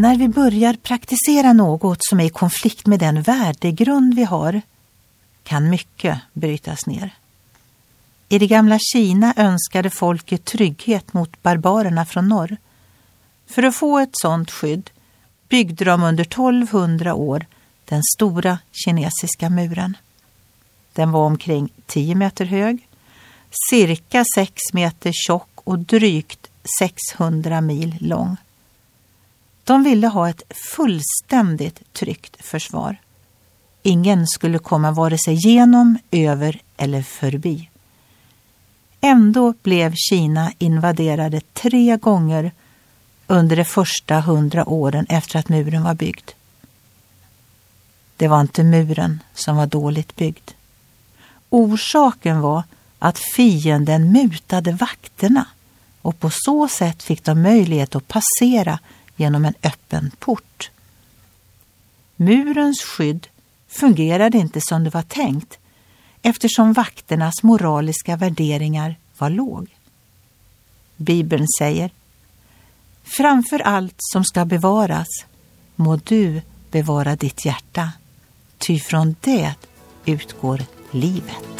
när vi börjar praktisera något som är i konflikt med den värdegrund vi har kan mycket brytas ner. I det gamla Kina önskade folket trygghet mot barbarerna från norr. För att få ett sådant skydd byggde de under 1200 år den stora kinesiska muren. Den var omkring 10 meter hög, cirka 6 meter tjock och drygt 600 mil lång. De ville ha ett fullständigt tryggt försvar. Ingen skulle komma vare sig genom, över eller förbi. Ändå blev Kina invaderade tre gånger under de första hundra åren efter att muren var byggd. Det var inte muren som var dåligt byggd. Orsaken var att fienden mutade vakterna och på så sätt fick de möjlighet att passera genom en öppen port. Murens skydd fungerade inte som det var tänkt eftersom vakternas moraliska värderingar var låg. Bibeln säger Framför allt som ska bevaras må du bevara ditt hjärta, ty från det utgår livet.